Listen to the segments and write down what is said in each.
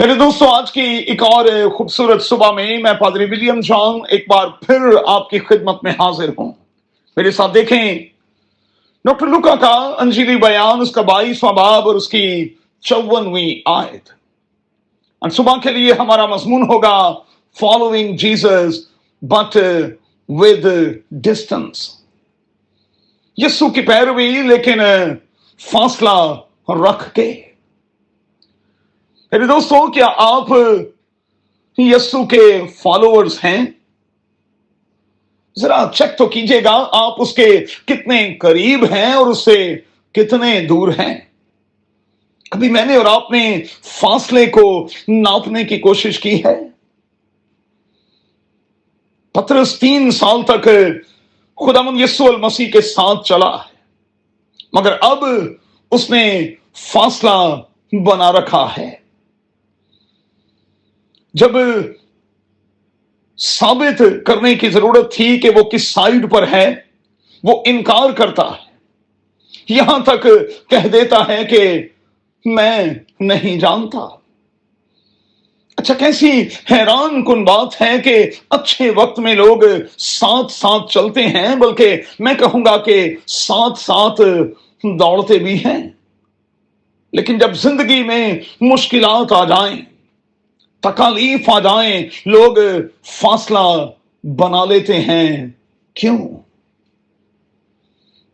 میرے دوستوں آج کی ایک اور خوبصورت صبح میں میں پادری ولیم جان ایک بار پھر آپ کی خدمت میں حاضر ہوں۔ میرے ساتھ دیکھیں، ڈاکٹر لوکا کا انجیلی بیان، اس کا بائیسواں باب اور اس کی چونویں آیت۔ اور صبح کے لیے ہمارا مضمون ہوگا following Jesus but with distance یسو کی پیروی، لیکن فاصلہ رکھ کے۔ میرے دوستوں کیا آپ یسو کے فالوورز ہیں ذرا چیک تو کیجیے گا آپ اس کے کتنے قریب ہیں اور اس سے کتنے دور ہیں کبھی میں نے اور آپ نے فاصلے کو ناپنے کی کوشش کی ہے پترس تین سال تک خدا من یسو المسیح کے ساتھ چلا ہے مگر اب اس نے فاصلہ بنا رکھا ہے جب ثابت کرنے کی ضرورت تھی کہ وہ کس سائڈ پر ہے، وہ انکار کرتا ہے۔ یہاں تک کہہ دیتا ہے کہ میں نہیں جانتا۔ اچھا کیسی حیران کن بات ہے کہ اچھے وقت میں لوگ ساتھ ساتھ چلتے ہیں، بلکہ میں کہوں گا کہ ساتھ ساتھ دوڑتے بھی ہیں۔ لیکن جب زندگی میں مشکلات آ جائیں تکالیف آ جائیں لوگ فاصلہ بنا لیتے ہیں۔ کیوں؟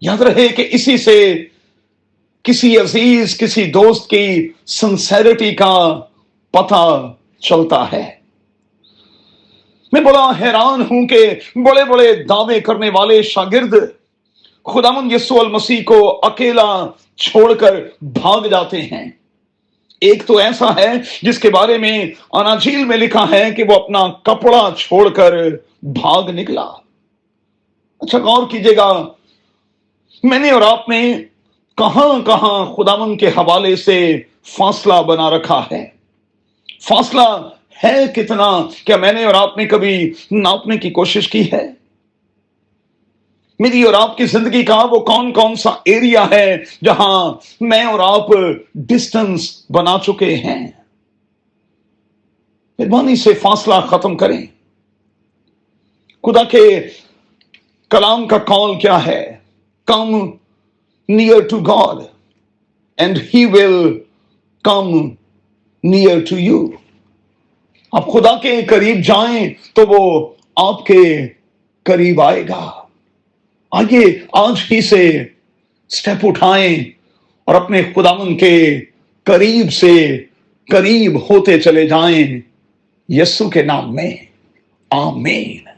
یاد رہے کہ اسی سے کسی عزیز، کسی دوست کی سنسیرٹی کا پتہ چلتا ہے۔ میں بڑا حیران ہوں کہ بڑے بڑے دعوے کرنے والے شاگرد خدامن یسو المسیح کو اکیلا چھوڑ کر بھاگ جاتے ہیں۔ ایک تو ایسا ہے جس کے بارے میں اناجیل میں لکھا ہے کہ وہ اپنا کپڑا چھوڑ کر بھاگ نکلا۔ اچھا غور کیجیے گا۔ میں نے اور آپ نے کہاں کہاں خدامن کے حوالے سے فاصلہ بنا رکھا ہے۔ فاصلہ ہے کتنا کیا میں نے اور آپ نے کبھی ناپنے کی کوشش کی ہے؟ میری اور آپ کی زندگی کا وہ کون کون سا ایریا ہے جہاں میں اور آپ ڈسٹنس بنا چکے ہیں؟ مہربانی سے فاصلہ ختم کریں۔ خدا کے کلام کا کال کیا ہے؟ Come near to God and he will come near to you آپ خدا کے قریب جائیں تو وہ آپ کے قریب آئے گا۔ آئیے آج ہی سے سٹیپ اٹھائیں اور اپنے خداون کے قریب سے قریب ہوتے چلے جائیں۔ یسو کے نام میں، آمین۔